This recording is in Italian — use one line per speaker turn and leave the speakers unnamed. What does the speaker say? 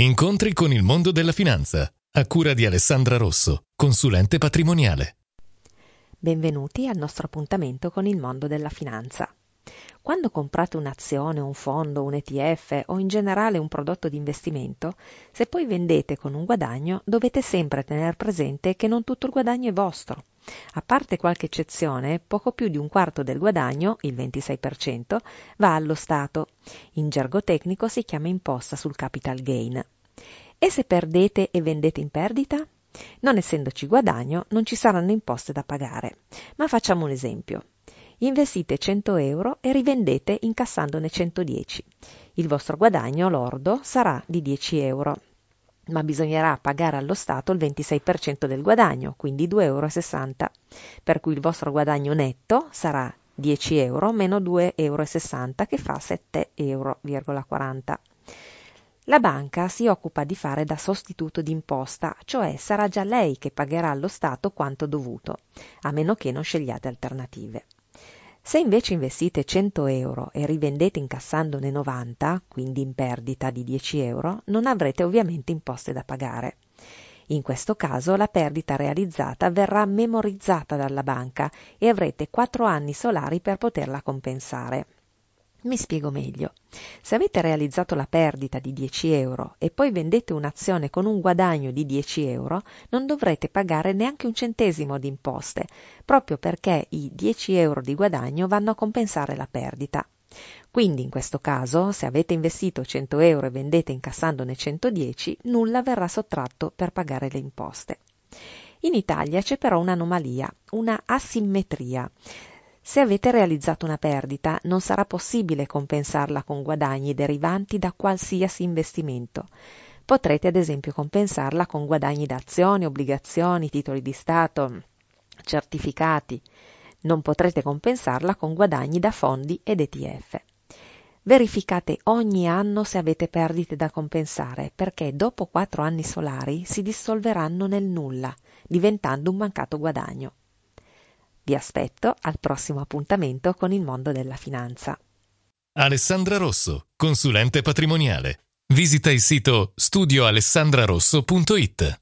Incontri con il mondo della finanza, a cura di Alessandra Rosso, consulente patrimoniale.
Benvenuti al nostro appuntamento con il mondo della finanza. Quando comprate un'azione, un fondo, un ETF o in generale un prodotto di investimento, se poi vendete con un guadagno, dovete sempre tenere presente che non tutto il guadagno è vostro. A parte qualche eccezione, poco più di un quarto del guadagno, il 26%, va allo Stato. In gergo tecnico si chiama imposta sul capital gain. E se perdete e vendete in perdita? Non essendoci guadagno, non ci saranno imposte da pagare. Ma facciamo un esempio. Investite 100 euro e rivendete incassandone 110. Il vostro guadagno lordo sarà di 10 euro ma bisognerà pagare allo Stato il 26% del guadagno, quindi 2,60 euro, per cui il vostro guadagno netto sarà 10 euro meno 2,60 euro che fa 7,40 euro. La banca si occupa di fare da sostituto d'imposta, cioè sarà già lei che pagherà allo Stato quanto dovuto, a meno che non scegliate alternative. Se invece investite 100 euro e rivendete incassandone 90, quindi in perdita di 10 euro, non avrete ovviamente imposte da pagare. In questo caso la perdita realizzata verrà memorizzata dalla banca e avrete 4 anni solari per poterla compensare. Mi spiego meglio. Se avete realizzato la perdita di 10 euro e poi vendete un'azione con un guadagno di 10 euro, non dovrete pagare neanche un centesimo di imposte, proprio perché i 10 euro di guadagno vanno a compensare la perdita. Quindi in questo caso, se avete investito 100 euro e vendete incassandone 110, nulla verrà sottratto per pagare le imposte. In Italia c'è però un'anomalia, una asimmetria. Se avete realizzato una perdita, non sarà possibile compensarla con guadagni derivanti da qualsiasi investimento. Potrete ad esempio compensarla con guadagni da azioni, obbligazioni, titoli di Stato, certificati. Non potrete compensarla con guadagni da fondi ed ETF. Verificate ogni anno se avete perdite da compensare, perché dopo quattro anni solari si dissolveranno nel nulla, diventando un mancato guadagno. Vi aspetto al prossimo appuntamento con il mondo della finanza.
Alessandra Rosso, consulente patrimoniale. Visita il sito studioalessandrarosso.it.